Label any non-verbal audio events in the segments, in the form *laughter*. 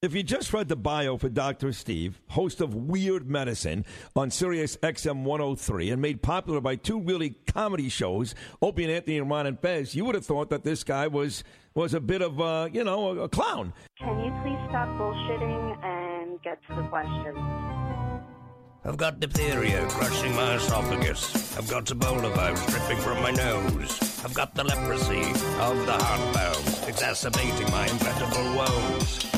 If you just read the bio for Dr. Steve, host of Weird Medicine on Sirius XM 103 and made popular by two really comedy shows, Opie and Anthony and Ron and Fez, you would have thought that this guy was was a bit of, uh, you know, a, a clown. Can you please stop bullshitting and get to the questions? I've got diphtheria crushing my esophagus. I've got Ebola virus dripping from my nose. I've got the leprosy of the heart valve, exacerbating my incredible woes.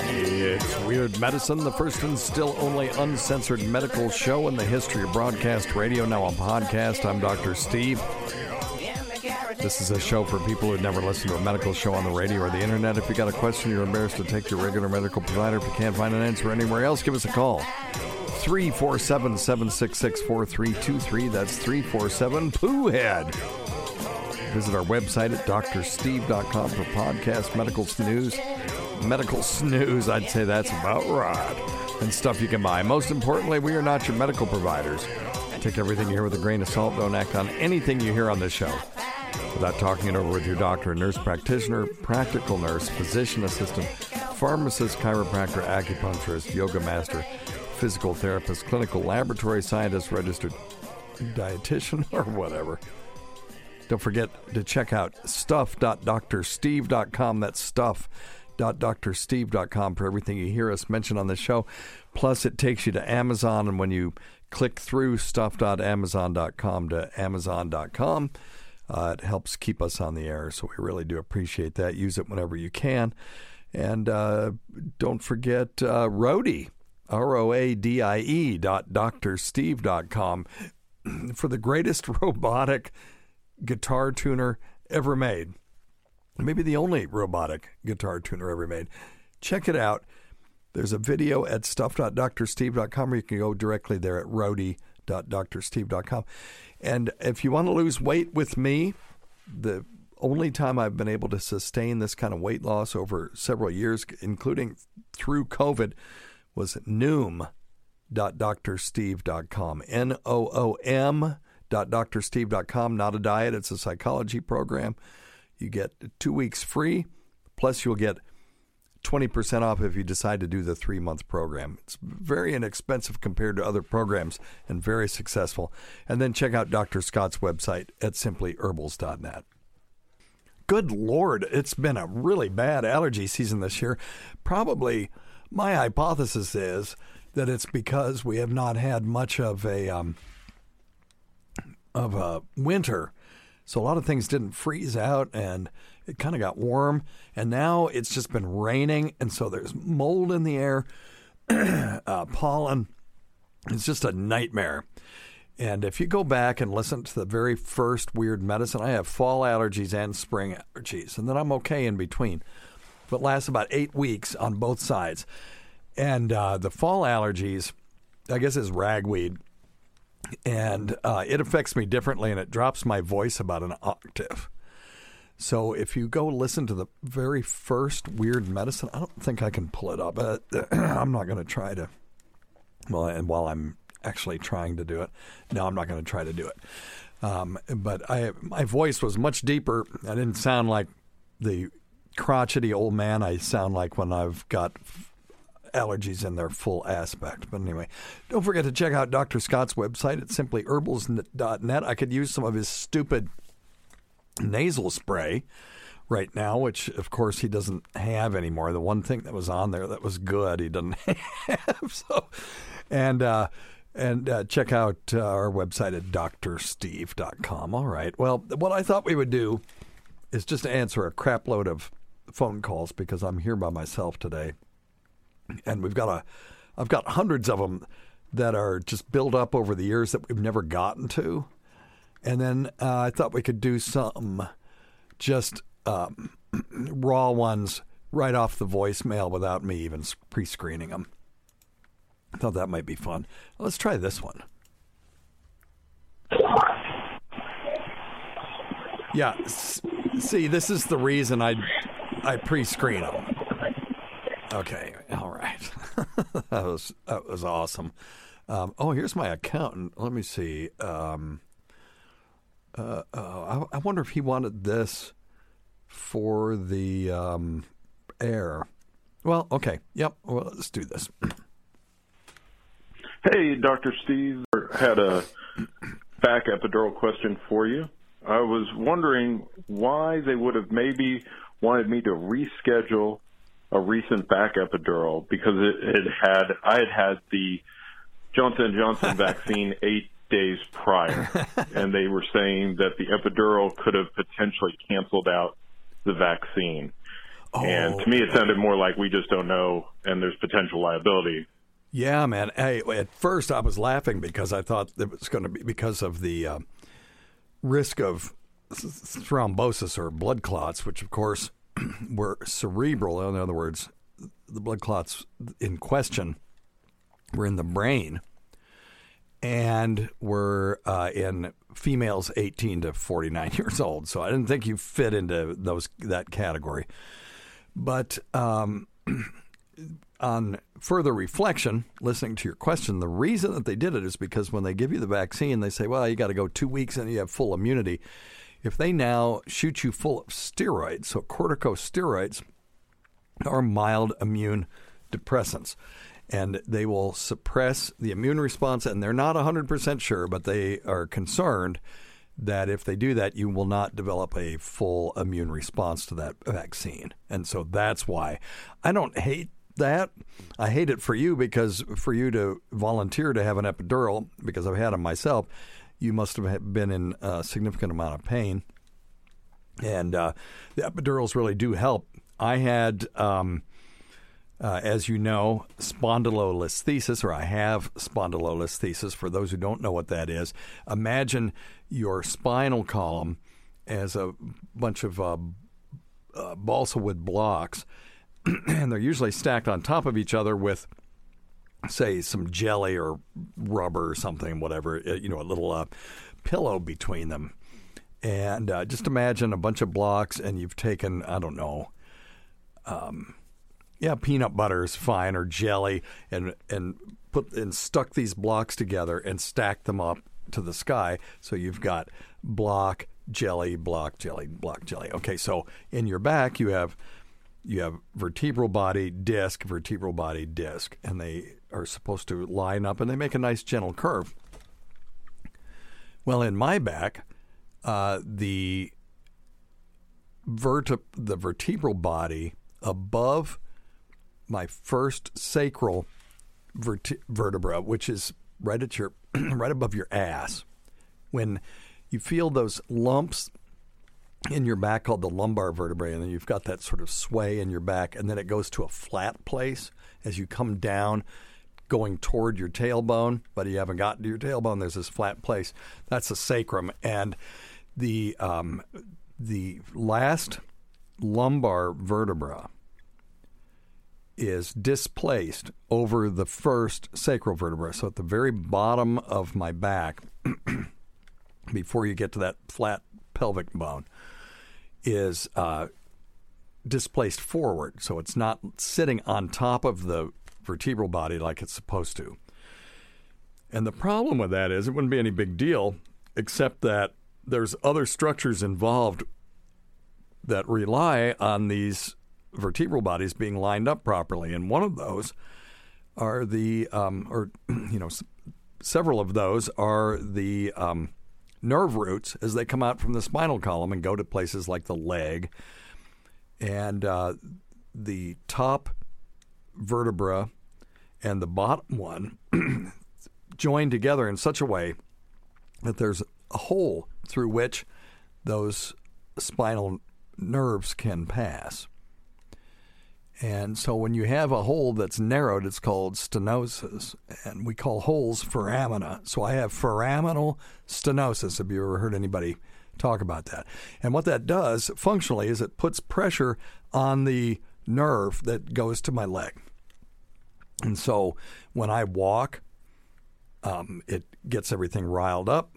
It's Weird Medicine, the first and still only uncensored medical show in the history of broadcast radio, now on podcast. I'm Dr. Steve. This is a show for people who've never listened to a medical show on the radio or the internet. If you got a question you're embarrassed to take to your regular medical provider, if you can't find an answer anywhere else, give us a call. 347 766 4323. That's 347 Pooh Head. Visit our website at drsteve.com for podcast, medical snooze. Medical snooze, I'd say that's about right. And stuff you can buy. Most importantly, we are not your medical providers. Take everything you hear with a grain of salt. Don't act on anything you hear on this show without talking it over with your doctor, nurse practitioner, practical nurse, physician assistant, pharmacist, chiropractor, acupuncturist, yoga master, physical therapist, clinical laboratory scientist, registered dietitian, *laughs* or whatever. Don't forget to check out stuff.drsteve.com. That's stuff.drsteve.com for everything you hear us mention on the show. Plus, it takes you to Amazon, and when you click through stuff.amazon.com to amazon.com, uh, it helps keep us on the air. So we really do appreciate that. Use it whenever you can. And uh, don't forget uh, Roadie, R O A D I E dot drsteve.com *clears throat* for the greatest *laughs* robotic guitar tuner ever made. Maybe the only robotic guitar tuner ever made. Check it out. There's a video at stuff.drsteve.com or you can go directly there at roadie.drsteve.com. And if you want to lose weight with me, the only time I've been able to sustain this kind of weight loss over several years, including through COVID, was noom.drsteve.com. N O O M drsteve.com. Not a diet, it's a psychology program. You get two weeks free, plus you'll get 20% off if you decide to do the three month program. It's very inexpensive compared to other programs and very successful. And then check out Dr. Scott's website at simplyherbals.net. Good Lord, it's been a really bad allergy season this year. Probably my hypothesis is that it's because we have not had much of a. Um, of a winter. So a lot of things didn't freeze out and it kind of got warm. And now it's just been raining. And so there's mold in the air, *clears throat* uh, pollen. It's just a nightmare. And if you go back and listen to the very first weird medicine, I have fall allergies and spring allergies. And then I'm okay in between. But lasts about eight weeks on both sides. And uh, the fall allergies, I guess, is ragweed and uh, it affects me differently and it drops my voice about an octave. So if you go listen to the very first Weird Medicine, I don't think I can pull it up. *clears throat* I'm not going to try to. Well, and while I'm actually trying to do it, no, I'm not going to try to do it. Um, but I, my voice was much deeper. I didn't sound like the crotchety old man I sound like when I've got allergies in their full aspect. But anyway, don't forget to check out Dr. Scott's website at simplyherbals.net. I could use some of his stupid nasal spray right now, which of course he doesn't have anymore. The one thing that was on there that was good, he doesn't *laughs* have. *laughs* So, and uh, and uh, check out uh, our website at drsteve.com. All right. Well, what I thought we would do is just answer a crapload of phone calls because I'm here by myself today and we've got a, I've got hundreds of them that are just built up over the years that we've never gotten to, and then uh, I thought we could do some just um, *clears throat* raw ones right off the voicemail without me even pre-screening them. I thought that might be fun. Let's try this one. Yeah. See, this is the reason I I pre-screen them. Okay. All right. *laughs* that was that was awesome. Um, oh, here's my accountant. Let me see. Um, uh, uh, I, I, wonder if he wanted this for the um, air. Well, okay. Yep. Well, let's do this. *clears throat* Hey, Dr. Steve. Had a back epidural question for you. I was wondering why they would have maybe wanted me to reschedule a recent back epidural because it, it had I had had the Johnson Johnson *laughs* vaccine eight days prior, *laughs* and they were saying that the epidural could have potentially canceled out the vaccine. Oh. And to me, it sounded more like we just don't know, and there's potential liability. Yeah, man. Hey, at first I was laughing because I thought it was going to be because of the uh, risk of thrombosis or blood clots, which of course *clears throat* were cerebral. In other words, the blood clots in question were in the brain and were uh, in females 18 to 49 *laughs* years old. So I didn't think you fit into those that category. But um, *clears throat* on further reflection, listening to your question, the reason that they did it is because when they give you the vaccine, they say, well, you got to go two weeks and you have full immunity. If they now shoot you full of steroids, so corticosteroids are mild immune depressants, and they will suppress the immune response, and they're not 100% sure, but they are concerned that if they do that, you will not develop a full immune response to that vaccine. And so that's why I don't hate that. I hate it for you because for you to volunteer to have an epidural, because I've had them myself, you must have been in a significant amount of pain. And uh, the epidurals really do help. I had, um, uh, as you know, spondylolisthesis, or I have spondylolisthesis. For those who don't know what that is, imagine your spinal column as a bunch of uh, uh balsa wood blocks *clears throat* and they're usually stacked on top of each other with say some jelly or rubber or something whatever uh, you know a little uh, pillow between them. And uh, just imagine a bunch of blocks and you've taken i don't know um, yeah peanut butter is fine or jelly and and put and stuck these blocks together and stacked them up to the sky. So you've got block jelly block jelly block jelly. Okay so in your back you have you have vertebral body, disc, vertebral body, disc, and they are supposed to line up and they make a nice gentle curve. Well, in my back, uh, the verte- the vertebral body above my first sacral verte- vertebra, which is right at your *clears throat* right above your ass, when you feel those lumps in your back called the lumbar vertebrae, and then you've got that sort of sway in your back, and then it goes to a flat place as you come down, going toward your tailbone, but you haven't gotten to your tailbone. There's this flat place. That's the sacrum, and the um, the last lumbar vertebra is displaced over the first sacral vertebra. So at the very bottom of my back, *clears throat* before you get to that flat pelvic bone, is uh, displaced forward. So it's not sitting on top of the vertebral body like it's supposed to. And the problem with that is it wouldn't be any big deal, except that there's other structures involved that rely on these vertebral bodies being lined up properly. And one of those are the, um, or, *clears throat* you know, several of those are the um, nerve roots as they come out from the spinal column and go to places like the leg. And uh, the top vertebra and the bottom one *clears throat* join together in such a way that there's a hole through which those spinal nerves can pass. And so when you have a hole that's narrowed, it's called stenosis. And we call holes foramina. So I have foraminal stenosis. Have you ever heard anybody talk about that? And what that does functionally is it puts pressure on the nerve that goes to my leg. And so when I walk, um, it gets everything riled up.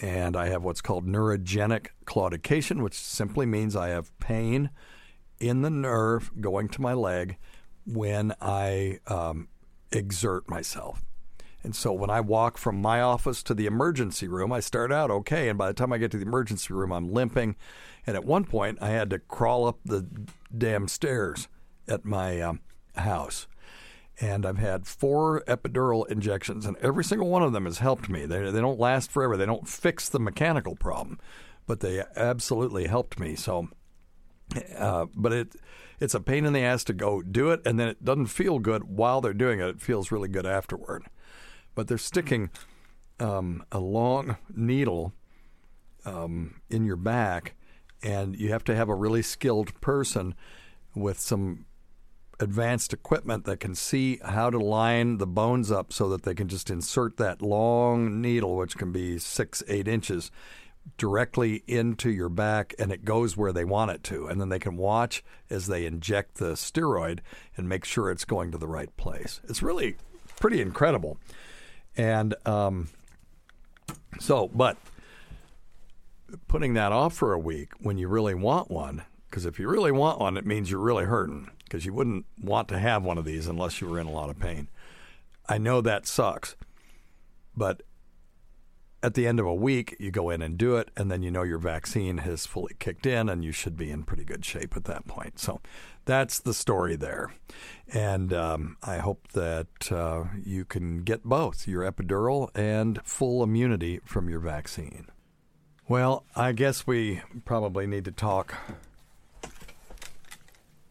and I have what's called neurogenic claudication, which simply means I have pain in the nerve going to my leg when I um, exert myself. And so when I walk from my office to the emergency room, I start out okay. And by the time I get to the emergency room, I'm limping. And at one point, I had to crawl up the damn stairs at my um, house. And I've had four epidural injections, and every single one of them has helped me. They, they don't last forever, they don't fix the mechanical problem, but they absolutely helped me. So, uh, but it it's a pain in the ass to go do it, and then it doesn't feel good while they're doing it. It feels really good afterward but they're sticking um, a long needle um, in your back, and you have to have a really skilled person with some advanced equipment that can see how to line the bones up so that they can just insert that long needle, which can be six, eight inches, directly into your back and it goes where they want it to. And then they can watch as they inject the steroid and make sure it's going to the right place. It's really pretty incredible. And um, so, but putting that off for a week when you really want one, because if you really want one, it means you're really hurting because you wouldn't want to have one of these unless you were in a lot of pain. I know that sucks, but at the end of a week, you go in and do it, and then you know your vaccine has fully kicked in, and you should be in pretty good shape at that point. So that's the story there. And um, I hope that uh, you can get both your epidural and full immunity from your vaccine. Well, I guess we probably need to talk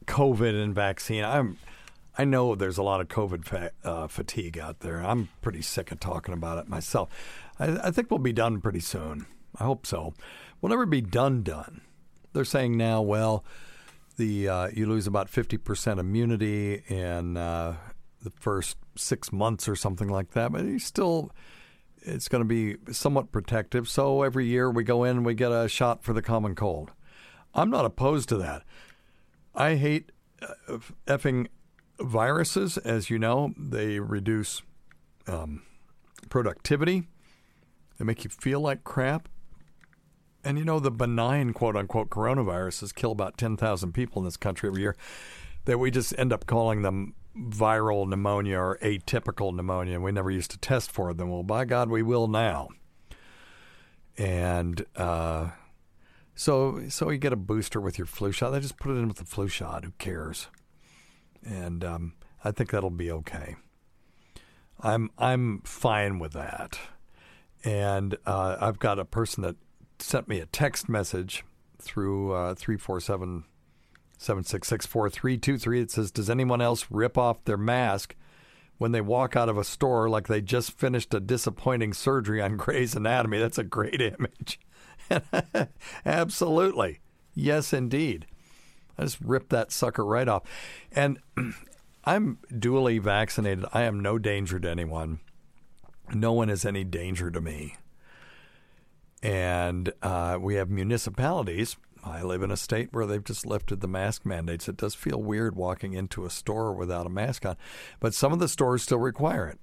COVID and vaccine. I'm I know there's a lot of COVID fa- uh, fatigue out there. I'm pretty sick of talking about it myself. I, I, think we'll be done pretty soon. I hope so. We'll never be done done. They're saying now, well, the uh, you lose about 50% immunity in uh, the first six months or something like that, but you still it's going to be somewhat protective. So every year we go in and we get a shot for the common cold. I'm not opposed to that. I hate uh, effing viruses, as you know. They reduce um, productivity. They make you feel like crap. And you know, the benign quote unquote coronaviruses kill about 10,000 people in this country every year that we just end up calling them viral pneumonia or atypical pneumonia. We never used to test for them. Well, by God, we will now. And uh, so, so you get a booster with your flu shot. They just put it in with the flu shot. Who cares? And um, I think that'll be okay. I'm I'm fine with that. And uh, I've got a person that sent me a text message through uh, 347 766 4323. It says, Does anyone else rip off their mask when they walk out of a store like they just finished a disappointing surgery on *laughs* Grey's Anatomy? That's a great *laughs* image. *laughs* Absolutely. Yes, indeed. I just ripped that sucker right off. And *clears throat* I'm dually vaccinated. I am no danger to anyone. No one is any danger to me and uh, we have municipalities. I live in a state where they've just lifted the mask mandates. It does feel weird walking into a store without a mask on, but some of the stores still require it.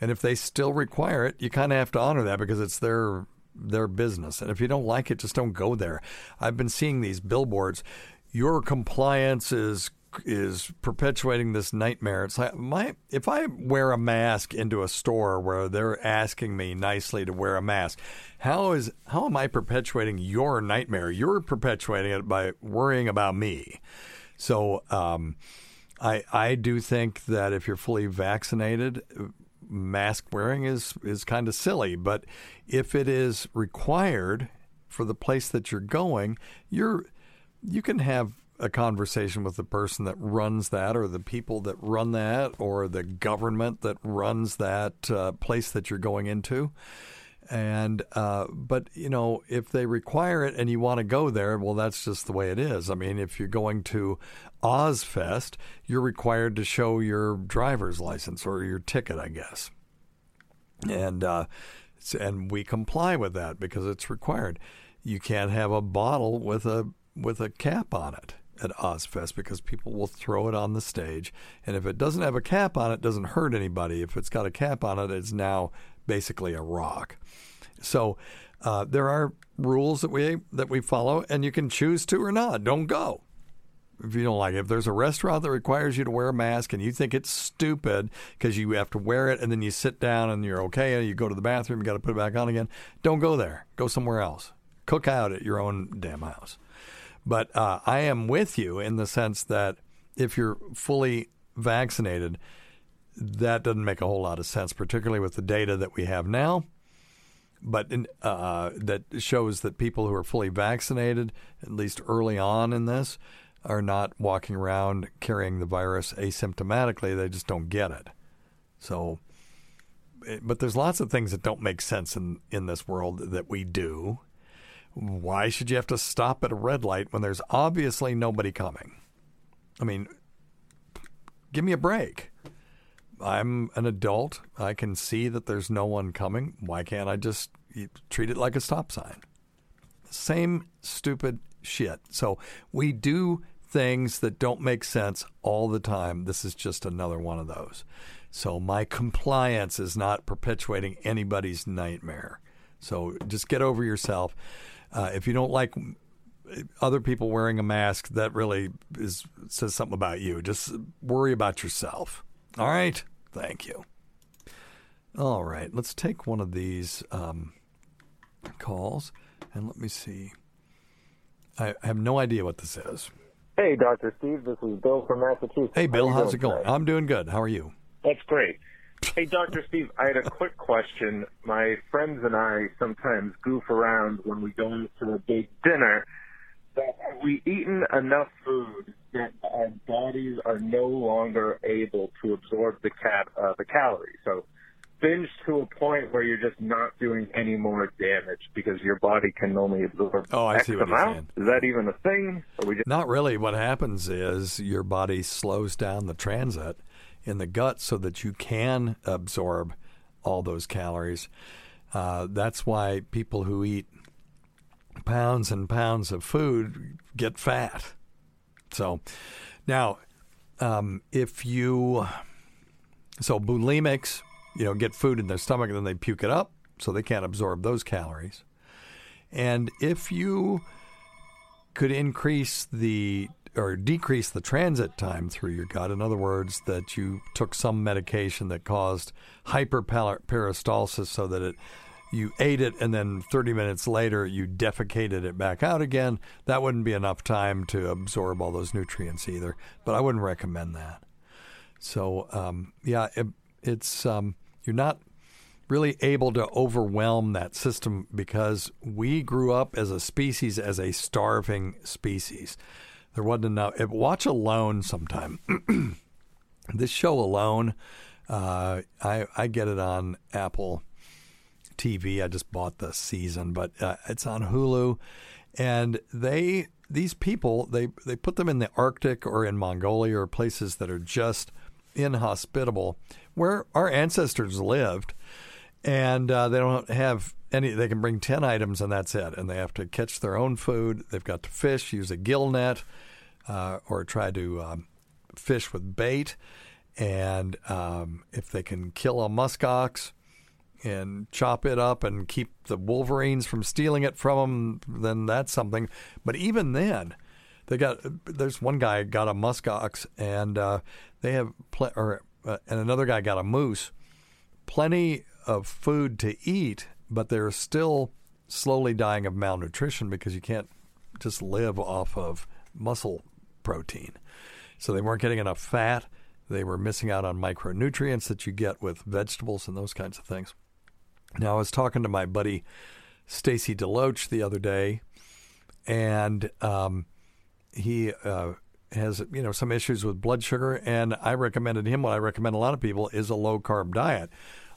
And if they still require it, you kind of have to honor that because it's their their business. And if you don't like it, just don't go there. I've been seeing these billboards. Your compliance is is perpetuating this nightmare. It's like my if I wear a mask into a store where they're asking me nicely to wear a mask, how is how am I perpetuating your nightmare? You're perpetuating it by worrying about me. So um, I I do think that if you're fully vaccinated, mask wearing is is kind of silly. But if it is required for the place that you're going, you're you can have a conversation with the person that runs that or the people that run that or the government that runs that uh, place that you're going into. And uh, but you know if they require it and you want to go there well that's just the way it is. I mean if you're going to Ozzfest you're required to show your driver's license or your ticket i guess. And uh, and we comply with that because it's required. You can't have a bottle with a with a cap on it at Ozzfest because people will throw it on the stage. And if it doesn't have a cap on it, doesn't hurt anybody. If it's got a cap on it, it's now basically a rock. So uh, there are rules that we that we follow, and you can choose to or not. Don't go if you don't like it. If there's a restaurant that requires you to wear a mask and you think it's stupid because you have to wear it and then you sit down and you're okay and you go to the bathroom, you got to put it back on again, don't go there. Go somewhere else. Cook out at your own damn house. But uh, I am with you in the sense that if you're fully vaccinated, that doesn't make a whole lot of sense, particularly with the data that we have now. But in, uh, that shows that people who are fully vaccinated, at least early on in this, are not walking around carrying the virus asymptomatically. They just don't get it. So, eh, but there's lots of things that don't make sense in, in this world that we do. Why should you have to stop at a red light when there's obviously nobody coming? I mean, give me a break. I'm an adult. I can see that there's no one coming. Why can't I just treat it like a stop sign? Same stupid shit. So we do things that don't make sense all the time. This is just another one of those. So my compliance is not perpetuating anybody's nightmare. So just get over yourself. Uh, if you don't like other people wearing a mask, that really is says something about you. Just worry about yourself. All right. Thank you. All right. Let's take one of these um, calls and let me see. I have no idea what this is. Hey, Dr. Steve. This is Bill from Massachusetts. Hey, Bill. How How's it going? today? I'm doing good. How are you? That's great. Hey, Dr. Steve, I had a quick question. My friends and I sometimes goof around when we go to a big dinner. That have we eaten enough food that our bodies are no longer able to absorb the cat uh, the calories? So binge to a point where you're just not doing any more damage because your body can only absorb Oh, I X see what you're saying. Is that even a thing? Or we just Not really. What happens is your body slows down the transit in the gut so that you can absorb all those calories. Uh, that's why people who eat pounds and pounds of food get fat. So now, um, if you so bulimics, you know, get food in their stomach and then they puke it up, so they can't absorb those calories. And if you could increase the or decrease the transit time through your gut. In other words, that you took some medication that caused hyperperistalsis so that it you ate it and then 30 minutes later you defecated it back out again. That wouldn't be enough time to absorb all those nutrients either. But I wouldn't recommend that. So um, yeah, it, it's um, you're not really able to overwhelm that system because we grew up as a species as a starving species. There wasn't enough. Watch Alone sometime. *clears throat* this show Alone, uh, I I get it on Apple TV. I just bought the season, but uh, it's on Hulu, and they these people they they put them in the Arctic or in Mongolia or places that are just inhospitable, where our ancestors lived, and uh, they don't have any. They can bring ten items and that's it, and they have to catch their own food. They've got to fish, use a gill net, uh, or try to um, fish with bait, and um, if they can kill a muskox and chop it up and keep the wolverines from stealing it from them, then that's something. But even then, they got there's one guy got a muskox and uh, they have pl- or uh, and another guy got a moose. Plenty of food to eat, but they're still slowly dying of malnutrition because you can't just live off of muscle protein. So they weren't getting enough fat. They were missing out on micronutrients that you get with vegetables and those kinds of things. Now, I was talking to my buddy Stacy Deloach the other day, and um, he uh, has you know some issues with blood sugar, and I recommended him what I recommend a lot of people is a low carb diet.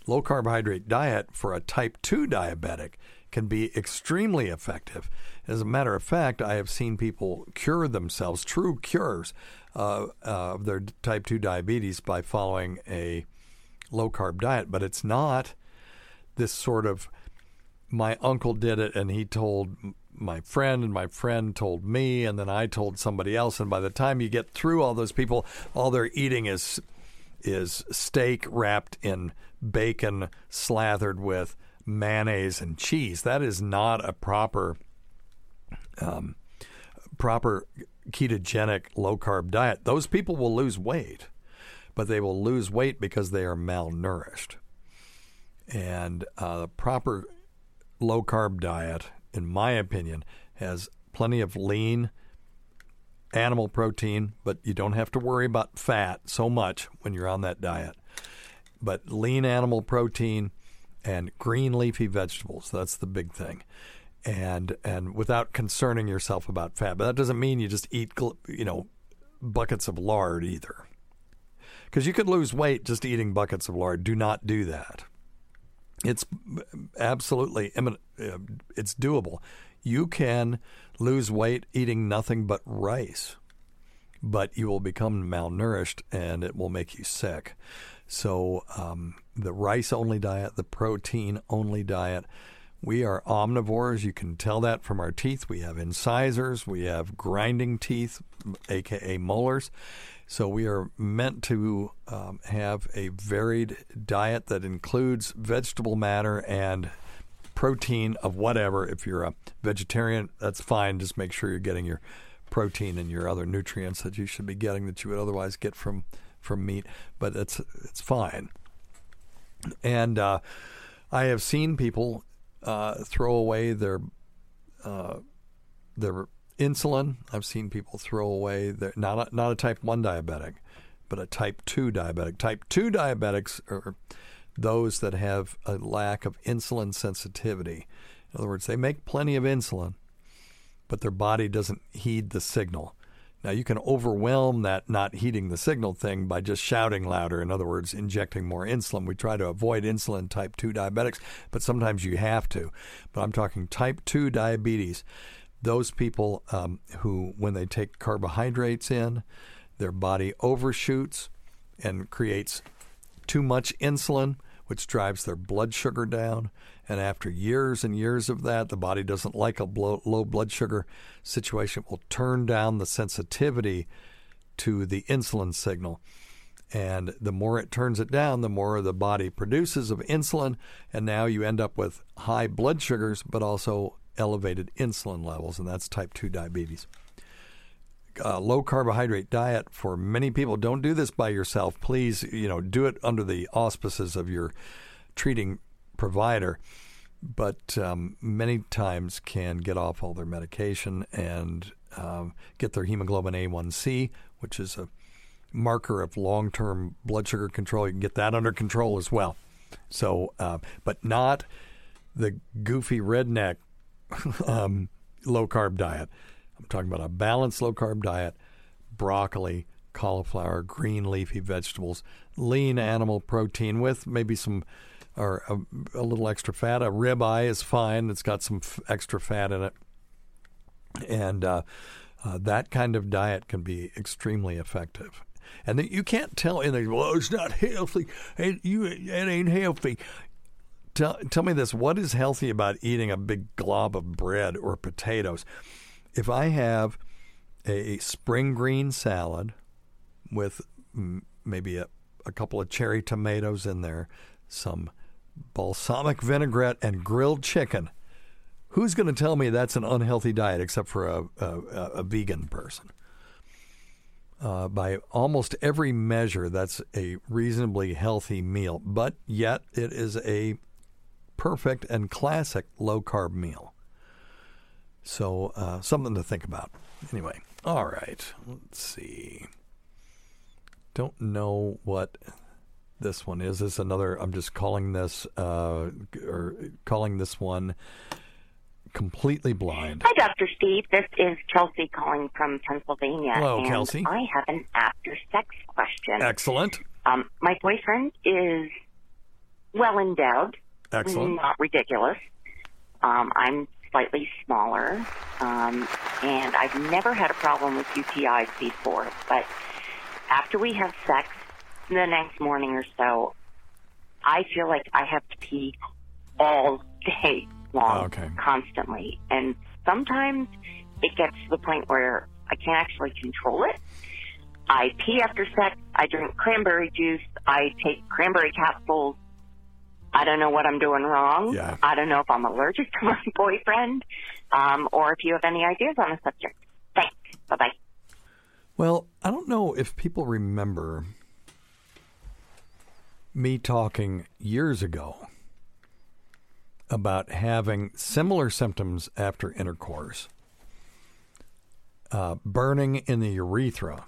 Low carbohydrate diet for a type 2 diabetic can be extremely effective. As a matter of fact, I have seen people cure themselves, true cures uh, uh, of their type 2 diabetes by following a low carb diet, but it's not this sort of my uncle did it and he told my friend and my friend told me and then I told somebody else and by the time you get through all those people all they're eating is is steak wrapped in bacon slathered with mayonnaise and cheese. That is not a proper um, proper ketogenic low carb diet. Those people will lose weight, but they will lose weight because they are malnourished. And uh, proper low carb diet, in my opinion, has plenty of lean animal protein, but you don't have to worry about fat so much when you're on that diet. But lean animal protein and green leafy vegetables, that's the big thing. And and without concerning yourself about fat. But that doesn't mean you just eat you know buckets of lard either. Cuz you could lose weight just eating buckets of lard. Do not do that. It's absolutely uh, it's doable. You can lose weight eating nothing but rice, but you will become malnourished and it will make you sick. So, um, the rice only diet, the protein only diet, we are omnivores. You can tell that from our teeth. We have incisors, we have grinding teeth, aka molars. So we are meant to um, have a varied diet that includes vegetable matter and protein of whatever. If you're a vegetarian, that's fine. Just make sure you're getting your protein and your other nutrients that you should be getting that you would otherwise get from from meat. But it's it's fine. And uh, I have seen people uh, throw away their uh, their insulin. I've seen people throw away their not a, not a type one diabetic, but a type two diabetic. Type two diabetics are those that have a lack of insulin sensitivity. In other words, they make plenty of insulin, but their body doesn't heed the signal. Now, you can overwhelm that not heeding the signal thing by just shouting louder. In other words, injecting more insulin. We try to avoid insulin type 2 diabetics, but sometimes you have to. But I'm talking type 2 diabetes. Those people um, who, when they take carbohydrates in, their body overshoots and creates too much insulin which drives their blood sugar down. And after years and years of that, the body doesn't like a low blood sugar situation, will turn down the sensitivity to the insulin signal. And the more it turns it down, the more the body produces of insulin. And now you end up with high blood sugars, but also elevated insulin levels. And that's type 2 diabetes uh, low carbohydrate diet for many people. Don't do this by yourself. Please, you know, do it under the auspices of your treating provider. But um, many times can get off all their medication and um, get their hemoglobin A1C, which is a marker of long-term blood sugar control. You can get that under control as well. So, uh, but not the goofy redneck *laughs* um, low carb diet. I'm talking about a balanced low carb diet, broccoli, cauliflower, green leafy vegetables, lean animal protein with maybe some or a, a little extra fat. A ribeye is fine. It's got some f- extra fat in it, and uh, uh, that kind of diet can be extremely effective. And you can't tell anything. Well, it's not healthy. It, you, it ain't healthy. Tell, tell me this: What is healthy about eating a big glob of bread or potatoes? if I have a spring green salad with maybe a, a couple of cherry tomatoes in there, some balsamic vinaigrette, and grilled chicken, who's going to tell me that's an unhealthy diet except for a, a, a vegan person? Uh, by almost every measure, that's a reasonably healthy meal, but yet it is a perfect and classic low carb meal. So, uh, something to think about. Anyway, all right. Let's see. Don't know what this one is. This is another. I'm just calling this uh, or calling this one completely blind. Hi, Dr. Steve. This is Kelsey calling from Pennsylvania. Hello, and Kelsey. I have an after sex question. Excellent. Um, my boyfriend is well endowed. Excellent. Not ridiculous. Um, I'm slightly smaller, um, and I've never had a problem with UTIs before. But after we have sex, the next morning or so, I feel like I have to pee all day long, okay. constantly, and sometimes it gets to the point where I can't actually control it. I pee after sex. I drink cranberry juice. I take cranberry capsules I don't know what I'm doing wrong. Yeah. I don't know if I'm allergic *laughs* to my boyfriend, um, or if you have any ideas on the subject. Thanks. Bye bye. Well, I don't know if people remember me talking years ago about having similar symptoms after intercourse, uh, burning in the urethra,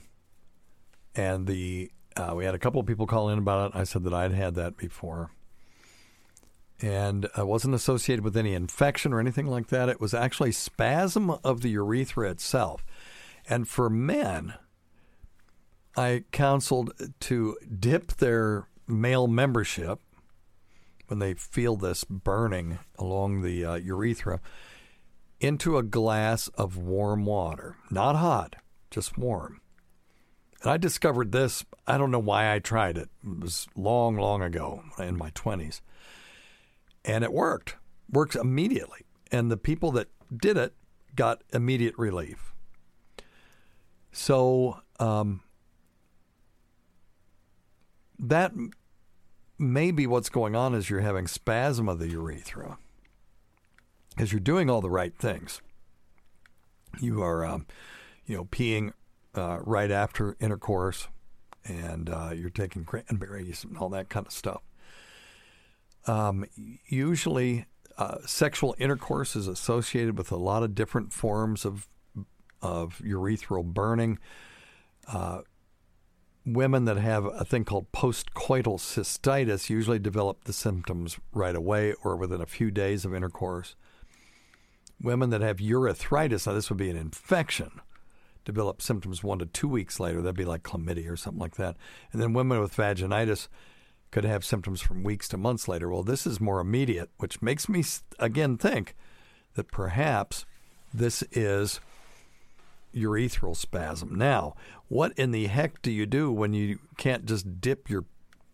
and the uh, we had a couple of people call in about it. I said that I'd had that before, and it wasn't associated with any infection or anything like that. It was actually spasm of the urethra itself, and for men. I counseled to dip their male membership when they feel this burning along the uh, urethra into a glass of warm water. Not hot, just warm. And I discovered this, I don't know why I tried it. It was long, long ago in my 20s. And it worked. Works immediately. And the people that did it got immediate relief. So, um, that may be what's going on is you're having spasm of the urethra because you're doing all the right things. You are, um, you know, peeing uh, right after intercourse, and uh, you're taking cranberries and all that kind of stuff. Um, usually, uh, sexual intercourse is associated with a lot of different forms of of urethral burning. Women that have a thing called postcoital cystitis usually develop the symptoms right away or within a few days of intercourse. Women that have urethritis, now this would be an infection, develop symptoms one to two weeks later. That'd be like chlamydia or something like that. And then women with vaginitis could have symptoms from weeks to months later. Well, this is more immediate, which makes me again think that perhaps this is urethral spasm. Now, what in the heck do you do when you can't just dip your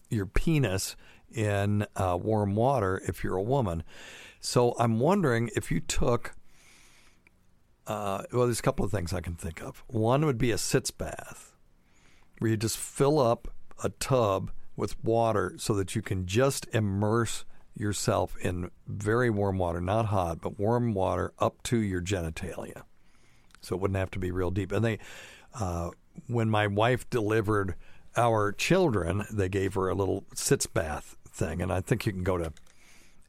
your penis in uh, warm water if you're a woman? So I'm wondering if you took. Uh, well, there's a couple of things I can think of. One would be a sitz bath, where you just fill up a tub with water so that you can just immerse yourself in very warm water, not hot, but warm water up to your genitalia so it wouldn't have to be real deep. And they, uh, when my wife delivered our children, they gave her a little sitz bath thing, and I think you can go to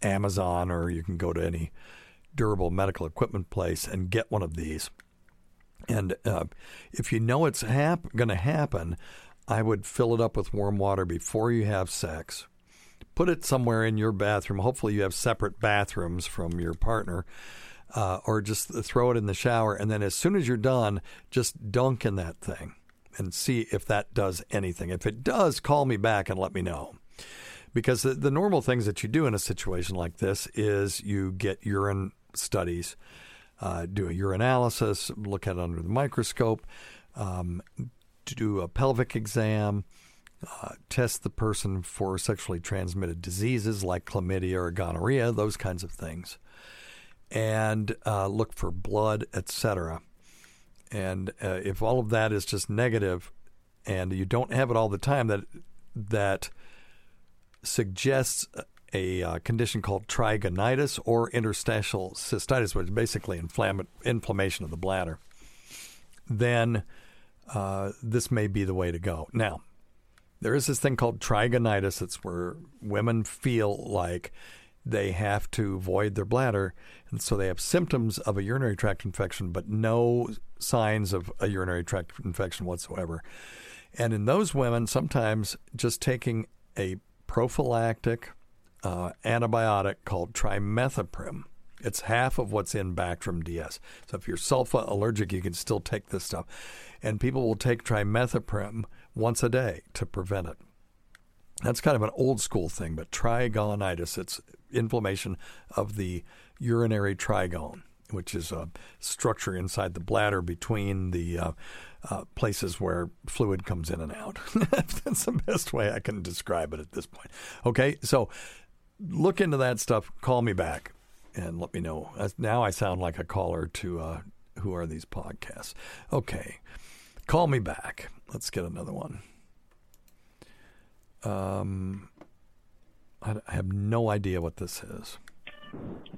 Amazon or you can go to any durable medical equipment place and get one of these. And uh, if you know it's hap- going to happen, I would fill it up with warm water before you have sex. Put it somewhere in your bathroom. Hopefully, you have separate bathrooms from your partner uh, or just throw it in the shower. And then as soon as you're done, just dunk in that thing and see if that does anything. If it does, call me back and let me know. Because the, the normal things that you do in a situation like this is you get urine studies, uh, do a urinalysis, look at it under the microscope, um, do a pelvic exam, uh, test the person for sexually transmitted diseases like chlamydia or gonorrhea, those kinds of things and uh, look for blood, etc. And uh, if all of that is just negative, and you don't have it all the time, that that suggests a uh, condition called trigonitis or interstitial cystitis, which is basically inflamm- inflammation of the bladder. Then uh, this may be the way to go. Now, there is this thing called trigonitis. It's where women feel like they have to void their bladder, and so they have symptoms of a urinary tract infection, but no signs of a urinary tract infection whatsoever. And in those women, sometimes just taking a prophylactic uh, antibiotic called trimethoprim. It's half of what's in Bactrim DS. So if you're sulfa allergic, you can still take this stuff. And people will take trimethoprim once a day to prevent it. That's kind of an old school thing, but trigonitis, it's inflammation of the urinary trigone, which is a structure inside the bladder between the uh, uh, places where fluid comes in and out. *laughs* That's the best way I can describe it at this point. Okay, so look into that stuff. Call me back and let me know. Now I sound like a caller to uh, who are these podcasts. Okay, call me back. Let's get another one. Um, I have no idea what this is.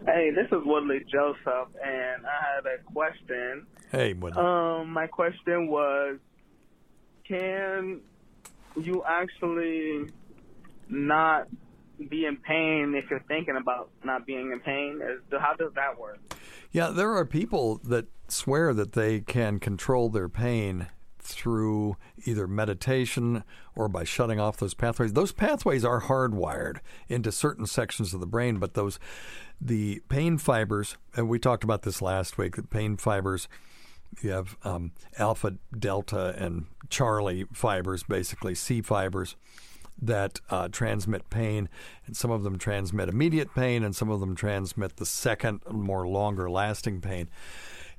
Hey, this is Woodley Joseph, and I had a question. Hey, what? Um, my question was, can you actually not be in pain if you're thinking about not being in pain? Is, how does that work? Yeah, there are people that swear that they can control their pain through either meditation or by shutting off those pathways. Those pathways are hardwired into certain sections of the brain, but those the pain fibers, and we talked about this last week. The pain fibers, you have um, alpha, delta, and Charlie fibers, basically C fibers that uh, transmit pain, and some of them transmit immediate pain, and some of them transmit the second, more longer lasting pain.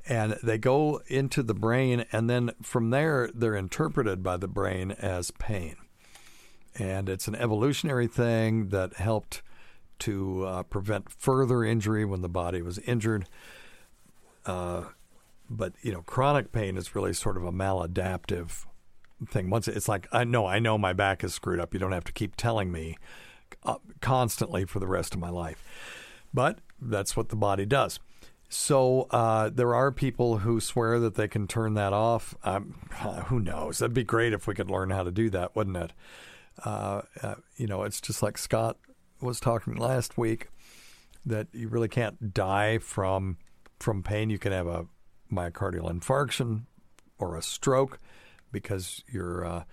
And they go into the brain, and then from there, they're interpreted by the brain as pain. And it's an evolutionary thing that helped to uh, prevent further injury when the body was injured. Uh, but you know, chronic pain is really sort of a maladaptive thing. Once it's like I know, I know my back is screwed up. You don't have to keep telling me uh, constantly for the rest of my life. But that's what the body does. So uh, there are people who swear that they can turn that off. Um, who knows? That'd be great if we could learn how to do that, wouldn't it? Uh, uh, you know, it's just like Scott was talking last week that you really can't die from from pain. You can have a myocardial infarction or a stroke because your uh,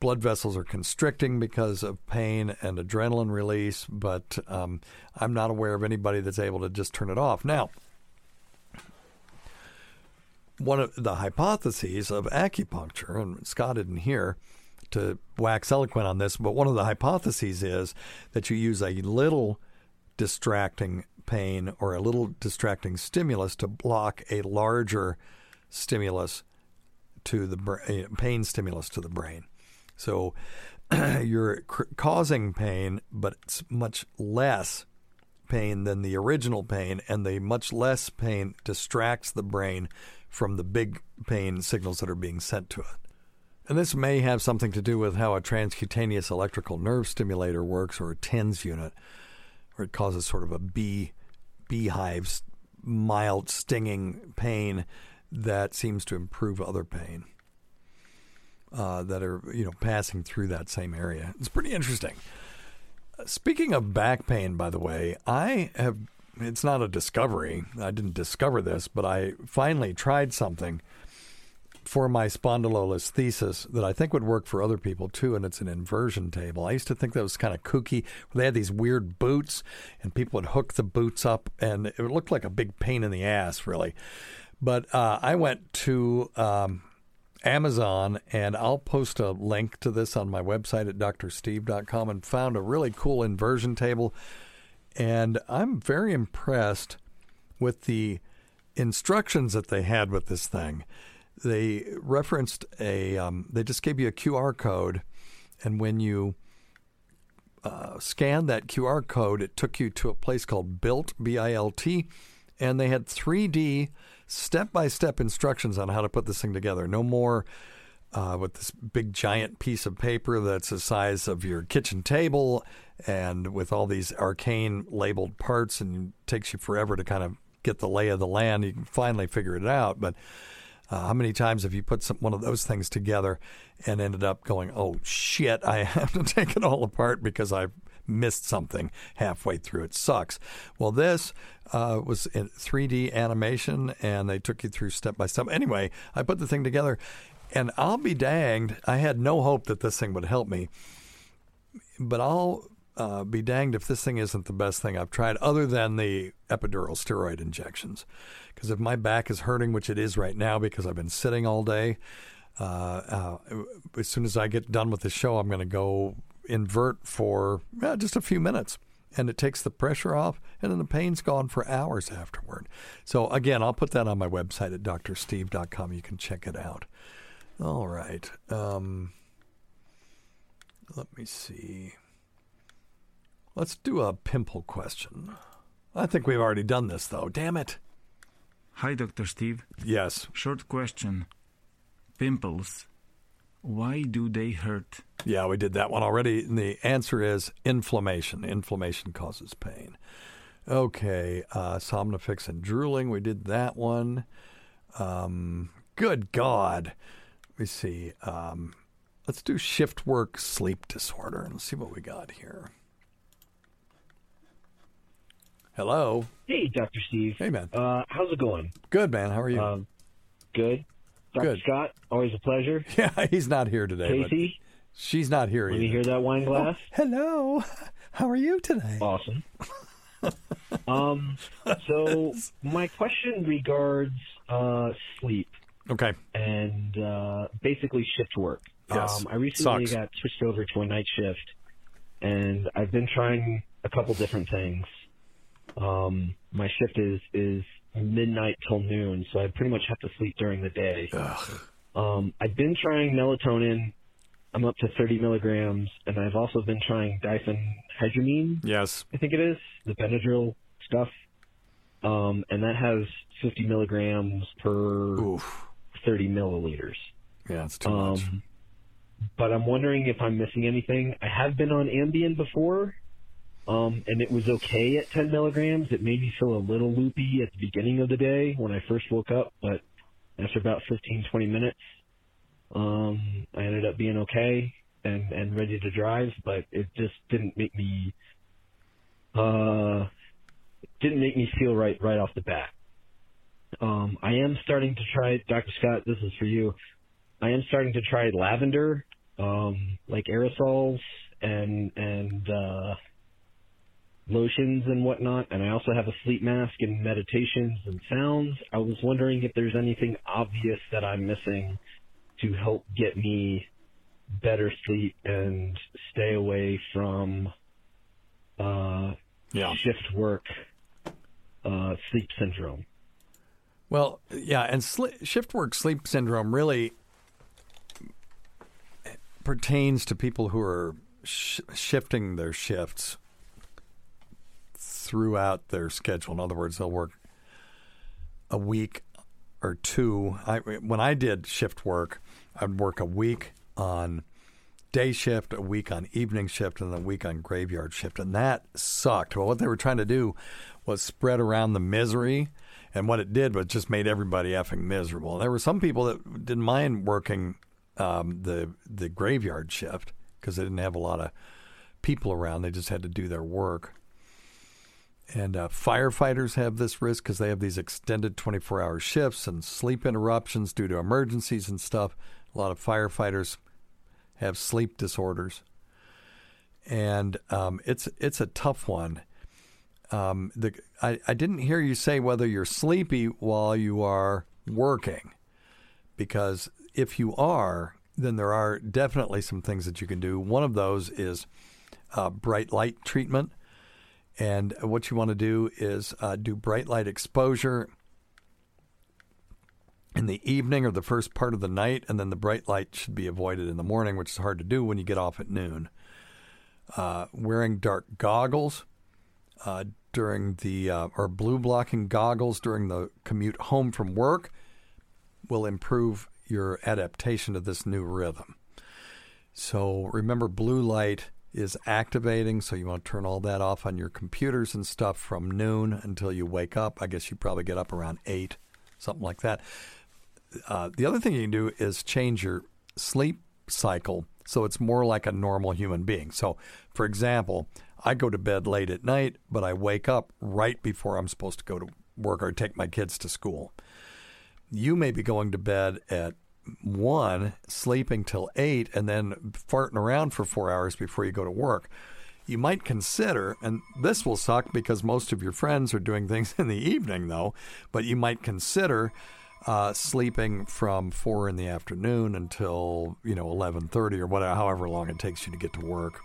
blood vessels are constricting because of pain and adrenaline release. But um, I'm not aware of anybody that's able to just turn it off. Now, one of the hypotheses of acupuncture, and Scott didn't hear to wax eloquent on this, but one of the hypotheses is that you use a little distracting pain or a little distracting stimulus to block a larger stimulus to the brain, pain stimulus to the brain. So *clears throat* you're cr- causing pain, but it's much less pain than the original pain, and the much less pain distracts the brain from the big pain signals that are being sent to it. And this may have something to do with how a transcutaneous electrical nerve stimulator works, or a TENS unit, where it causes sort of a bee beehives, mild stinging pain that seems to improve other pain uh, that are you know passing through that same area. It's pretty interesting. Speaking of back pain, by the way, I have. It's not a discovery. I didn't discover this, but I finally tried something for my spondylolisthesis that I think would work for other people too, and it's an inversion table. I used to think that was kind of kooky. They had these weird boots, and people would hook the boots up, and it looked like a big pain in the ass, really. But uh, I went to um, Amazon, and I'll post a link to this on my website at drsteve.com and found a really cool inversion table. And I'm very impressed with the instructions that they had with this thing they referenced a um, they just gave you a QR code, and when you uh, scanned that QR code, it took you to a place called Bilt B I L T, and they had 3D step by step instructions on how to put this thing together. No more. Uh, with this big giant piece of paper that's the size of your kitchen table and with all these arcane labeled parts and takes you forever to kind of get the lay of the land you can finally figure it out but uh, how many times have you put some, one of those things together and ended up going, oh shit, I *laughs* have to take it all apart because I missed something halfway through? It sucks. Well, this uh, was in 3D animation and they took you through step by step. Anyway, I put the thing together and I'll be danged. I had no hope that this thing would help me, but I'll uh, be danged if this thing isn't the best thing I've tried, other than the epidural steroid injections. Because if my back is hurting, which it is right now because I've been sitting all day, uh, uh, as soon as I get done with the show, I'm going to go invert for just a few minutes. And it takes the pressure off, and then the pain's gone for hours afterward. So, again, I'll put that on my website at drsteve.com. You can check it out. All right. Um, let me see. Let's do a pimple question. I think we've already done this, though. Damn it. Hi, Dr. Steve. Yes. Short question. Pimples. Why do they hurt? Yeah, we did that one already. And the answer is inflammation. Inflammation causes pain. Okay, uh, somnifix and drooling. We did that one. Um, good God. Let me see. Um, let's do shift work sleep disorder and see what we got here. Hello. Hey, Dr. Steve. Hey, man. Uh, how's it going? Good, man. How are you? Um, good. Dr. Good. Scott, always a pleasure. *laughs* yeah, he's not here today. Casey, she's not here let either. me hear that wine glass. Hello. How are you today? Awesome. *laughs* um, so my question regards uh, sleep Okay. and uh, basically shift work. Yes. Um, I recently Sucks. got switched over to a night shift, and I've been trying a couple different things. Um, my shift is is midnight till noon, so I pretty much have to sleep during the day. Um, I've been trying melatonin. I'm up to 30 milligrams, and I've also been trying diphenhydramine. Yes. I think it is the Benadryl stuff, um, and that has 50 milligrams per 30 milliliters. Yeah, it's too much. Um, but I'm wondering if I'm missing anything. I have been on Ambien before, um, and it was okay at 10 milligrams. It made me feel a little loopy at the beginning of the day when I first woke up, but after about 15, 20 minutes, um, I ended up being okay and, and ready to drive, but it just didn't make me, uh, didn't make me feel right right off the bat. Um, I am starting to try, Dr. Scott, this is for you. I am starting to try lavender, um, like aerosols and and uh, lotions and whatnot. And I also have a sleep mask and meditations and sounds. I was wondering if there's anything obvious that I'm missing to help get me better sleep and stay away from uh, Yeah. shift work uh, sleep syndrome. Well, yeah, and sli- shift work sleep syndrome really pertains to people who are sh- shifting their shifts throughout their schedule. In other words, they'll work a week or two. I, when I did shift work, I'd work a week on day shift, a week on evening shift, and a week on graveyard shift, and that sucked. Well, what they were trying to do was spread around the misery, and what it did was just made everybody effing miserable. There were some people that didn't mind working um, the the graveyard shift because they didn't have a lot of people around; they just had to do their work. And uh, firefighters have this risk because they have these extended 24 hour shifts and sleep interruptions due to emergencies and stuff. A lot of firefighters have sleep disorders. And um, it's it's a tough one. Um, the, I, I didn't hear you say whether you're sleepy while you are working, because if you are, then there are definitely some things that you can do. One of those is uh, bright light treatment. And what you want to do is uh, do bright light exposure in the evening or the first part of the night, and then the bright light should be avoided in the morning, which is hard to do when you get off at noon. Uh, wearing dark goggles uh, during the, uh, or blue blocking goggles during the commute home from work will improve your adaptation to this new rhythm. So remember, blue light is activating, so you want to turn all that off on your computers and stuff from noon until you wake up. I guess you probably get up around 8, something like that. Uh, the other thing you can do is change your sleep cycle so it's more like a normal human being. So, for example, I go to bed late at night, but I wake up right before I'm supposed to go to work or take my kids to school. You may be going to bed at one, sleeping till eight, and then farting around for four hours before you go to work. You might consider, and this will suck because most of your friends are doing things *laughs* in the evening, though, but you might consider uh, sleeping from four in the afternoon until you know eleven thirty or whatever, however long it takes you to get to work,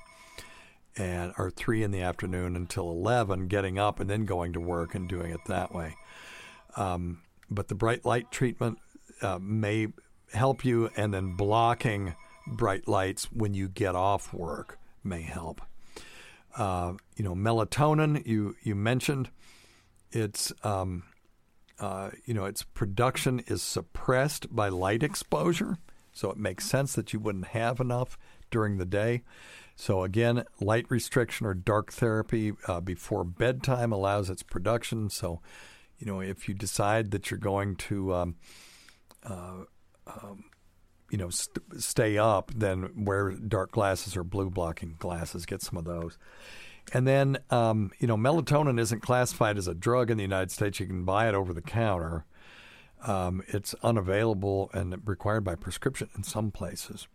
and or three in the afternoon until eleven, getting up and then going to work and doing it that way. Um, but the bright light treatment uh, may help you, and then blocking bright lights when you get off work may help. Uh, you know, melatonin. You you mentioned it's um, uh, you know its production is suppressed by light exposure. So it makes sense that you wouldn't have enough during the day. So again, light restriction or dark therapy uh, before bedtime allows its production. So, you know, if you decide that you're going to, um, uh, um, you know, st- stay up, then wear dark glasses or blue blocking glasses. Get some of those. And then, um, you know, melatonin isn't classified as a drug in the United States. You can buy it over the counter. Um, it's unavailable and required by prescription in some places.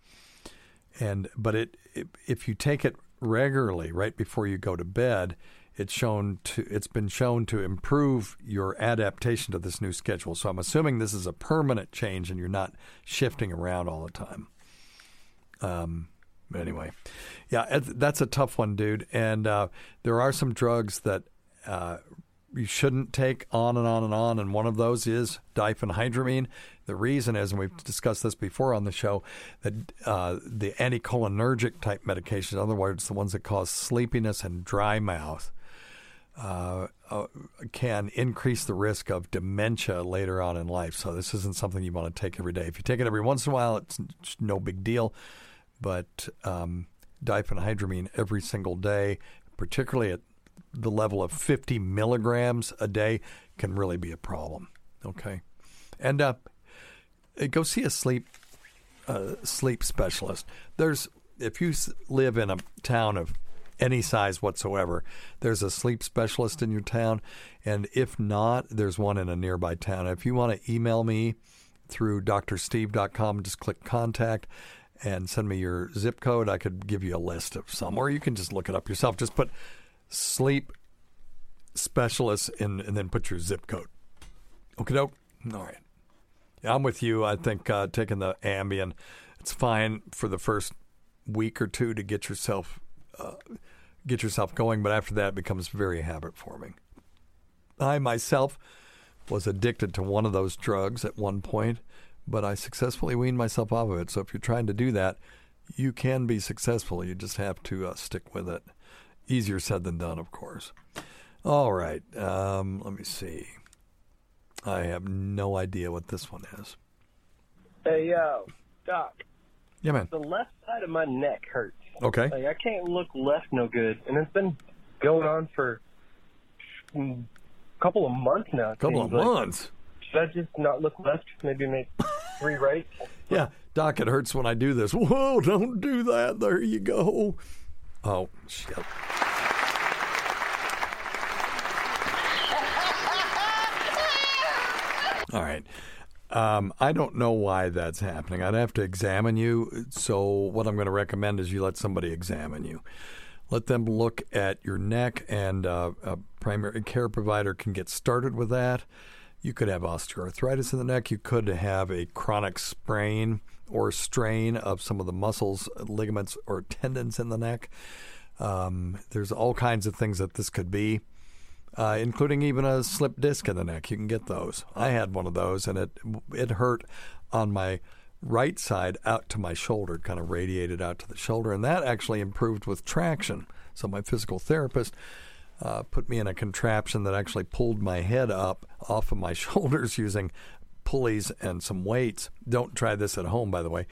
And but it, it, if you take it regularly right before you go to bed, it's shown to it's been shown to improve your adaptation to this new schedule. So I'm assuming this is a permanent change and you're not shifting around all the time. Um, anyway, yeah, that's a tough one, dude. And uh, there are some drugs that uh, you shouldn't take on and on and on, and one of those is diphenhydramine. The reason is, and we've discussed this before on the show, that uh, the anticholinergic type medications, in other words, the ones that cause sleepiness and dry mouth, uh, uh, can increase the risk of dementia later on in life. So this isn't something you want to take every day. If you take it every once in a while, it's, it's no big deal. But um, diphenhydramine every single day, particularly at the level of 50 milligrams a day, can really be a problem. Okay, and uh, go see a sleep uh, sleep specialist. There's if you live in a town of any size whatsoever, there's a sleep specialist in your town, and if not, there's one in a nearby town. If you want to email me through drsteve.com, just click contact and send me your zip code. I could give you a list of some, or you can just look it up yourself. Just put sleep specialist in, and then put your zip code. Okay, doke. All right. I'm with you. I think uh, taking the Ambien, it's fine for the first week or two to get yourself uh, get yourself going, but after that, it becomes very habit forming. I myself was addicted to one of those drugs at one point, but I successfully weaned myself off of it. So if you're trying to do that, you can be successful. You just have to uh, stick with it. Easier said than done, of course. All right. Um, let me see. I have no idea what this one is. Hey, yo, Doc. Yeah, man. The left side of my neck hurts. Okay. Like, I can't look left no good, and it's been going on for a couple of months now. A couple of like. months. Should I just not look left? Maybe make three *laughs* right? Yeah, Doc, it hurts when I do this. Whoa, don't do that. There you go. Oh, shit. *laughs* All right. Um, I don't know why that's happening. I'd have to examine you. So, what I'm going to recommend is you let somebody examine you. Let them look at your neck, and uh, a primary care provider can get started with that. You could have osteoarthritis in the neck. You could have a chronic sprain or strain of some of the muscles, ligaments, or tendons in the neck. Um, there's all kinds of things that this could be uh, including even a slip disc in the neck. You can get those. I had one of those, and it it hurt on my right side out to my shoulder, kind of radiated out to the shoulder, and that actually improved with traction. So my physical therapist uh, put me in a contraption that actually pulled my head up off of my *laughs* shoulders using pulleys and some weights. Don't try this at home, by the way.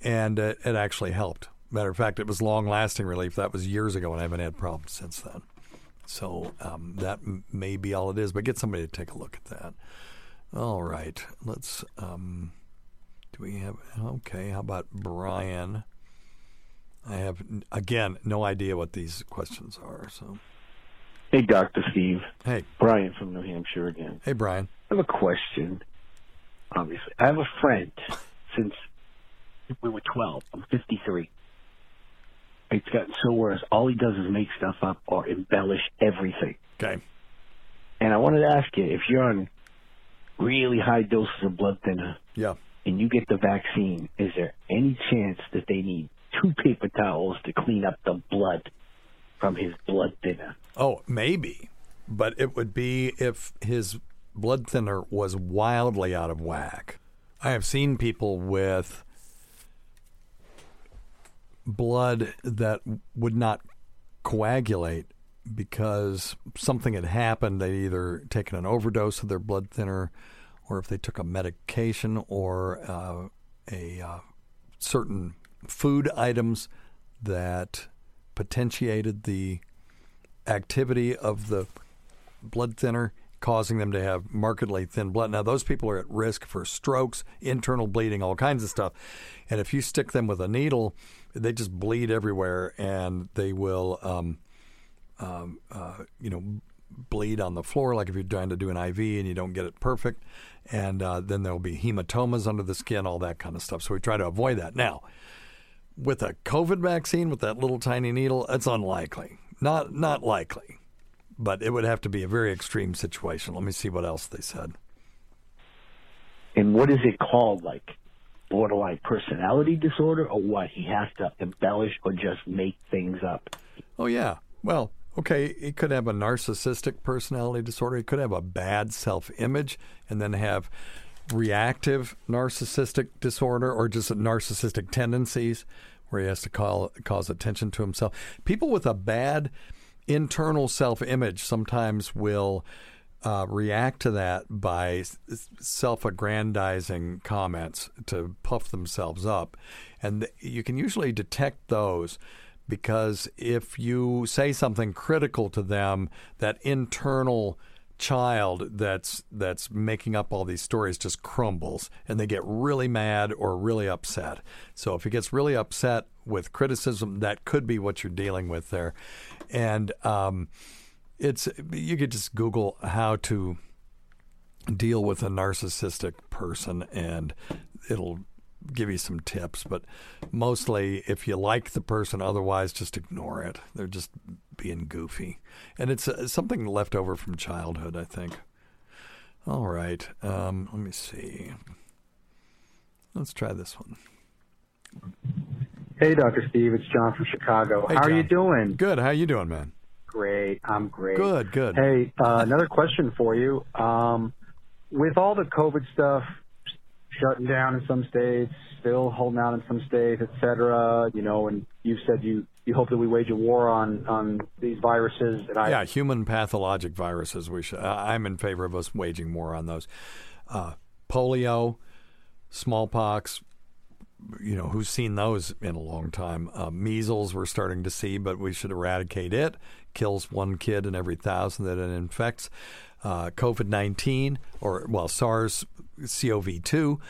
And uh, it actually helped. Matter of fact, it was long lasting relief. That was years ago, and I haven't had problems since then. So um, that m- may be all it is, but get somebody to take a look at that. All right, let's. Um, do we have? Okay, how about Brian? I have again no idea what these questions are. So, hey, Doctor Steve. Hey, Brian from New Hampshire again. Hey, Brian. I have a question. Obviously, I have a friend since we were twelve. I'm 53 it's gotten so worse. All he does is make stuff up or embellish everything. Okay. And I wanted to ask you if you're on really high doses of blood thinner, yeah, and you get the vaccine, is there any chance that they need two paper towels to clean up the blood from his blood thinner? Oh, maybe, but it would be if his blood thinner was wildly out of whack. I have seen people with blood that would not coagulate because something had happened. They'd either taken an overdose of their blood thinner, or if they took a medication or uh, a uh, certain food items that potentiated the activity of the blood thinner, causing them to have markedly thin blood. Now, those people are at risk for strokes, internal bleeding, all kinds of stuff. And if you stick them with a needle, they just bleed everywhere, and they will, um, um, uh, you know, bleed on the floor, like if you're trying to do an IV and you don't get it perfect. And uh, then there'll be hematomas under the skin, all that kind of stuff. So we try to avoid that. Now, with a COVID vaccine with that little tiny needle, it's unlikely. Not not likely. But it would have to be a very extreme situation. Let me see what else they said. And what is it called? Like borderline personality disorder or what? He has to embellish or just make things up. Oh yeah. Well, okay, he could have a narcissistic personality disorder. He could have a bad self-image and then have reactive narcissistic disorder or just narcissistic tendencies where he has to call, cause attention to himself. People with a bad internal self image sometimes will uh, react to that by self aggrandizing comments to puff themselves up. And you can usually detect those because if you say something critical to them, that internal child that's that's making up all these stories just crumbles and they get really mad or really upset. So if he gets really upset with criticism, that could be what you're dealing with there. And um, it's you could just Google how to deal with a narcissistic person and it'll give you some tips, but mostly if you like the person, otherwise just ignore it. They're just being goofy, and it's uh, something left over from childhood, I think. All right, um, let me see. Let's try this one. Hey, Dr. Steve, it's John from Chicago. Hey, How are you doing? Good. How you doing, man? Great. I'm great. Good. Good. Hey, uh, another question for you. Um, with all the COVID stuff shutting down in some states, still holding out in some states, et cetera, you know, and you said you, you hope that we wage a war on, on these viruses. And I, yeah, human pathologic viruses. We should. I'm in favor of us waging war on those. Uh, polio, smallpox. You know, who's seen those in a long time? Uh, measles, we're starting to see, but we should eradicate it. Kills one kid in every thousand that it infects. Uh, COVID 19, or, well, SARS CoV 2,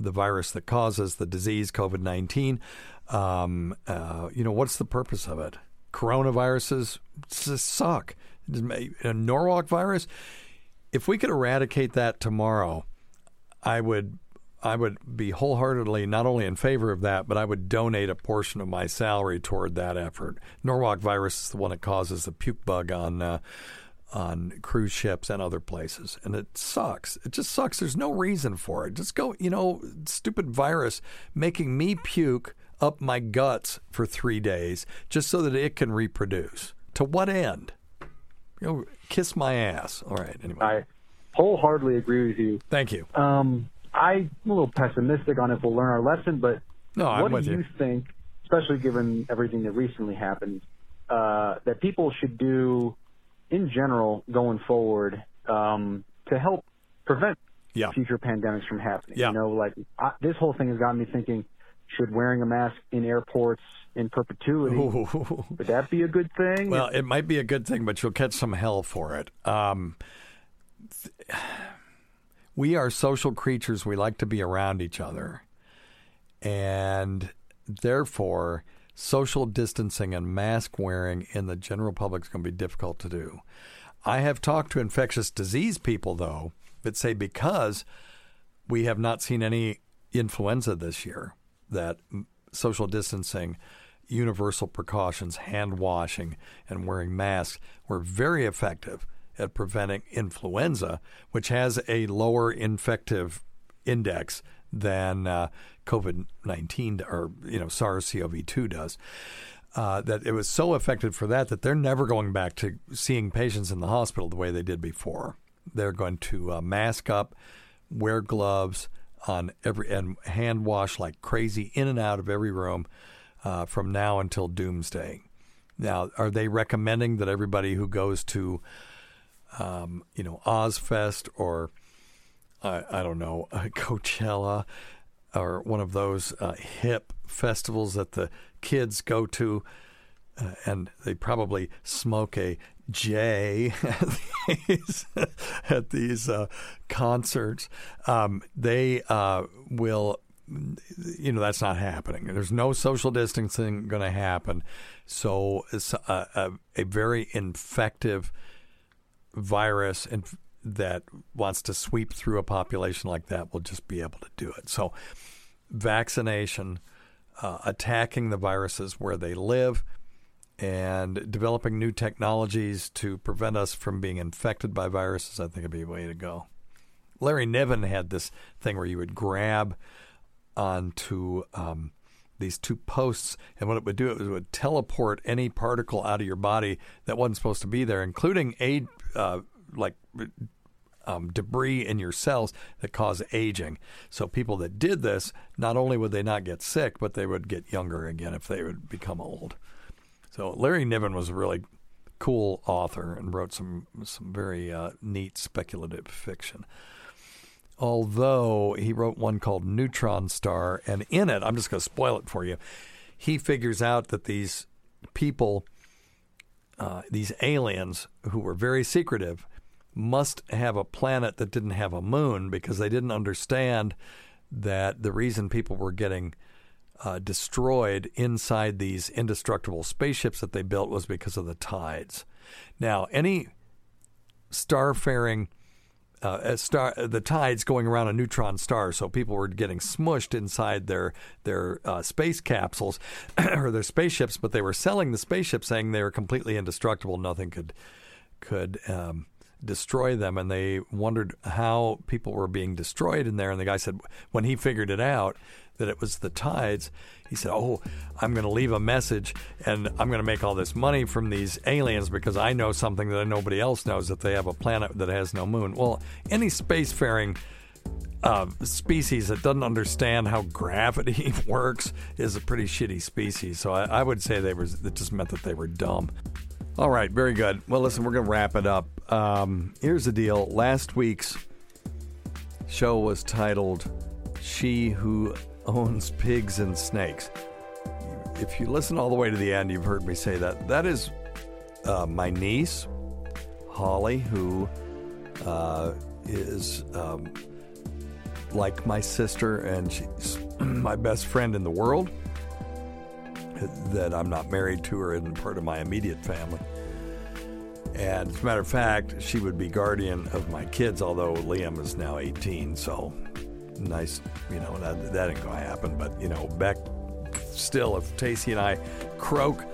the virus that causes the disease, COVID 19. Um, uh, you know, what's the purpose of it? Coronaviruses suck. A Norwalk virus, if we could eradicate that tomorrow, I would I would be wholeheartedly not only in favor of that, but I would donate a portion of my salary toward that effort. Norwalk virus is the one that causes the puke bug on uh, on cruise ships and other places, and it sucks. It just sucks. There's no reason for it. Just go, you know, stupid virus making me puke up my guts for three days just so that it can reproduce. To what end? You know, kiss my ass. All right. Anyway, I wholeheartedly agree with you. Thank you. Um, I'm a little pessimistic on if we'll learn our lesson, but No, what do you you. think, especially given everything that recently happened, uh, that people should do in general going forward um, to help prevent Yeah. future pandemics from happening? Yeah. You know, like I, this whole thing has gotten me thinking: should wearing a mask in airports in perpetuity Ooh. would that be a good thing? Well, it might be a good thing, but you'll catch some hell for it. Um, th- we are social creatures. We like to be around each other. And therefore, social distancing and mask wearing in the general public is going to be difficult to do. I have talked to infectious disease people, though, that say because we have not seen any influenza this year, that social distancing, universal precautions, hand washing, and wearing masks were very effective at preventing influenza, which has a lower infective index than uh, COVID 19 or you know SARS CoV 2 does. Uh, that it was so effective for that that they're never going back to seeing patients in the hospital the way they did before. They're going to uh, mask up, wear gloves on every and hand wash like crazy in and out of every room uh, from now until doomsday. Now, are they recommending that everybody who goes to, um, you know, Ozzfest or I, I don't know, *laughs* Coachella, or one of those uh, hip festivals that the kids go to, uh, and they probably smoke a J at these, *laughs* at these uh, concerts. Um, they uh, will, you know, that's not happening. There's no social distancing going to happen. So it's a, a, a very infective virus and that wants to sweep through a population like that will just be able to do it. So, vaccination, uh, attacking the viruses where they live, and developing new technologies to prevent us from being infected by viruses, I think would be a way to go. Larry Niven had this thing where you would grab onto um, these two posts, and what it would do it would teleport any particle out of your body that wasn't supposed to be there, including a uh, like um, debris in your cells that cause aging. So people that did this, not only would they not get sick, but they would get younger again if they would become old. So Larry Niven was a really cool author and wrote some some very uh, neat speculative fiction. Although he wrote one called Neutron Star, and in it, I'm just going to spoil it for you. He figures out that these people, uh, these aliens who were very secretive, must have a planet that didn't have a moon because they didn't understand that the reason people were getting uh, destroyed inside these indestructible spaceships that they built was because of the tides. Now, any starfaring uh, star, the tides going around a neutron star, so people were getting smushed inside their their uh, space capsules *clears throat* or their spaceships, but they were selling the spaceships, saying they were completely indestructible, nothing could could um, destroy them, and they wondered how people were being destroyed in there. And the guy said, when he figured it out that it was the tides, he said, "Oh, I'm going to leave a message, and I'm going to make all this money from these aliens because I know something that nobody else knows that they have a planet that has no moon." Well, any spacefaring uh, species that doesn't understand how gravity *laughs* works is a pretty shitty species. So I, I would say they were. It just meant that they were dumb. All right, very good. Well, listen, we're going to wrap it up. Um, here's the deal. Last week's show was titled "She Who Owns Pigs and Snakes." If you listen all the way to the end, you've heard me say that. That is uh, my niece, Holly, who uh, is um, like my sister, and she's *clears throat* my best friend in the world that I'm not married to or isn't part of my immediate family. And as a matter of fact, she would be guardian of my kids, although Liam is now 18. So nice, you know, that, that ain't to happen. But, you know, Beck, still, if Tacy and I croak,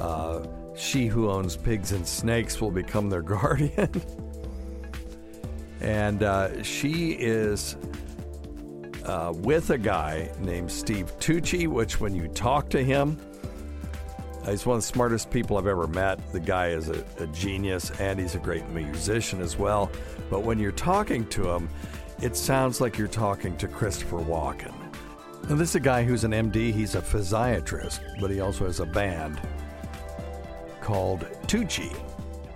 uh, she who owns pigs and snakes will become their *laughs* guardian. and uh, she is uh, with a guy named Steve Tucci, which when you talk to him, he's one of the smartest people I've ever met. The guy is a, a genius and he's a great musician as well. But when you're talking to him, it sounds like you're talking to Christopher Walken. Now, this is a guy who's an MD, he's a physiatrist, but he also has a band called Tucci.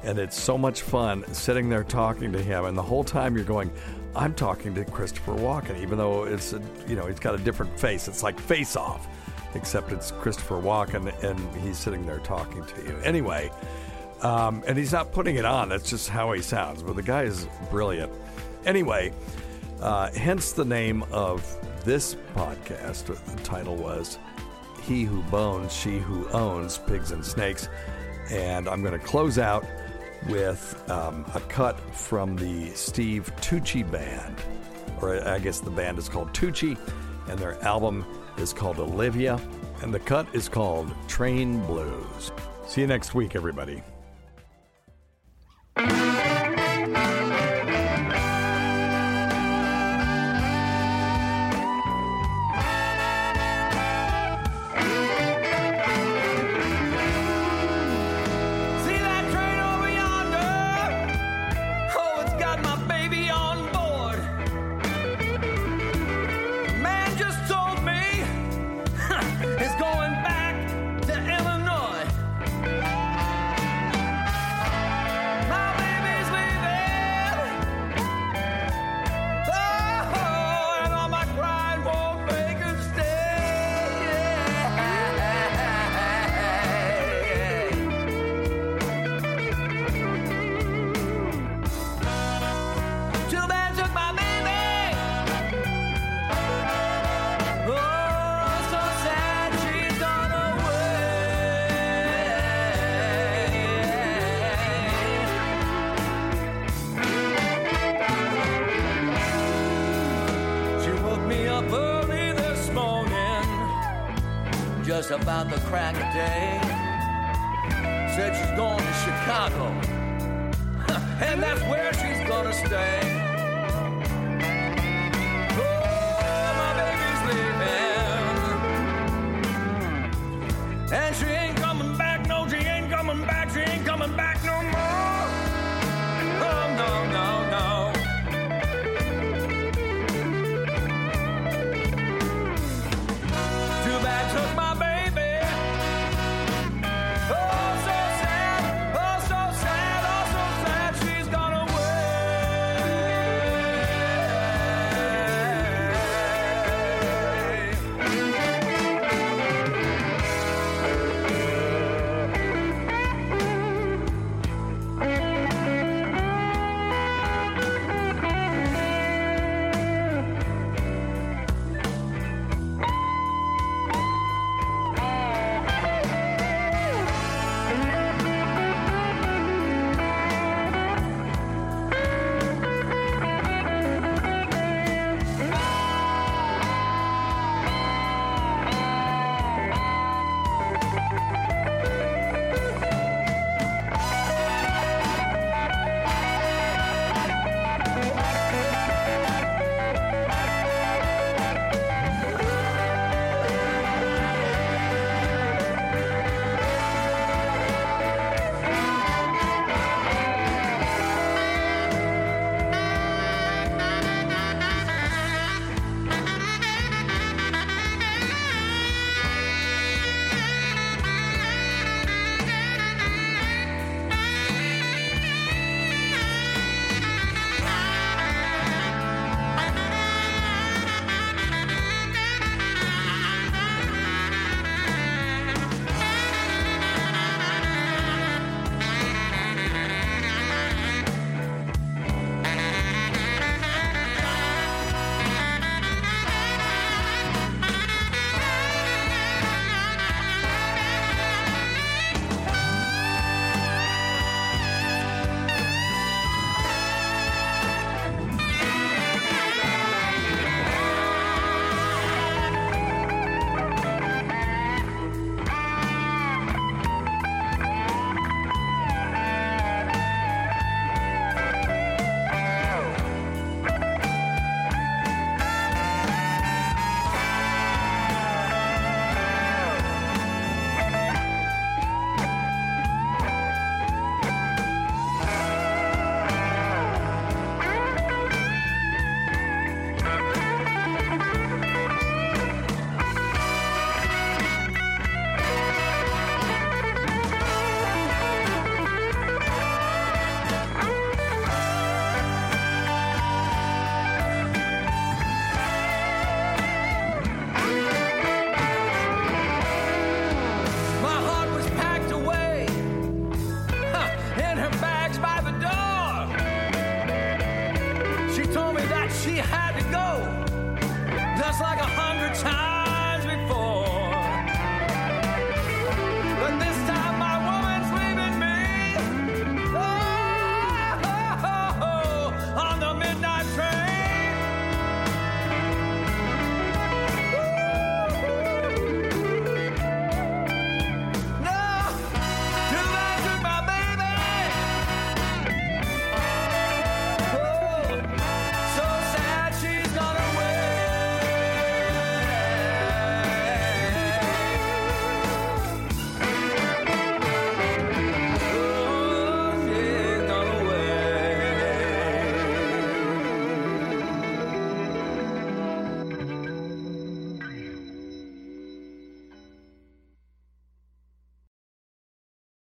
And it's so much fun sitting there talking to him. And the whole time you're going, I'm talking to Christopher Walken, even though it's a, you know he's got a different face. It's like Face Off, except it's Christopher Walken, and he's sitting there talking to you. Anyway, um, and he's not putting it on. That's just how he sounds. But the guy is brilliant. Anyway, uh, hence the name of this podcast. The title was "He Who Bones, She Who Owns Pigs and Snakes," and I'm going to close out with um, a cut from the Steve Tucci Band, or I guess the band is called Tucci, and their album is called Olivia, and the cut is called Train Blues. See you next week, everybody.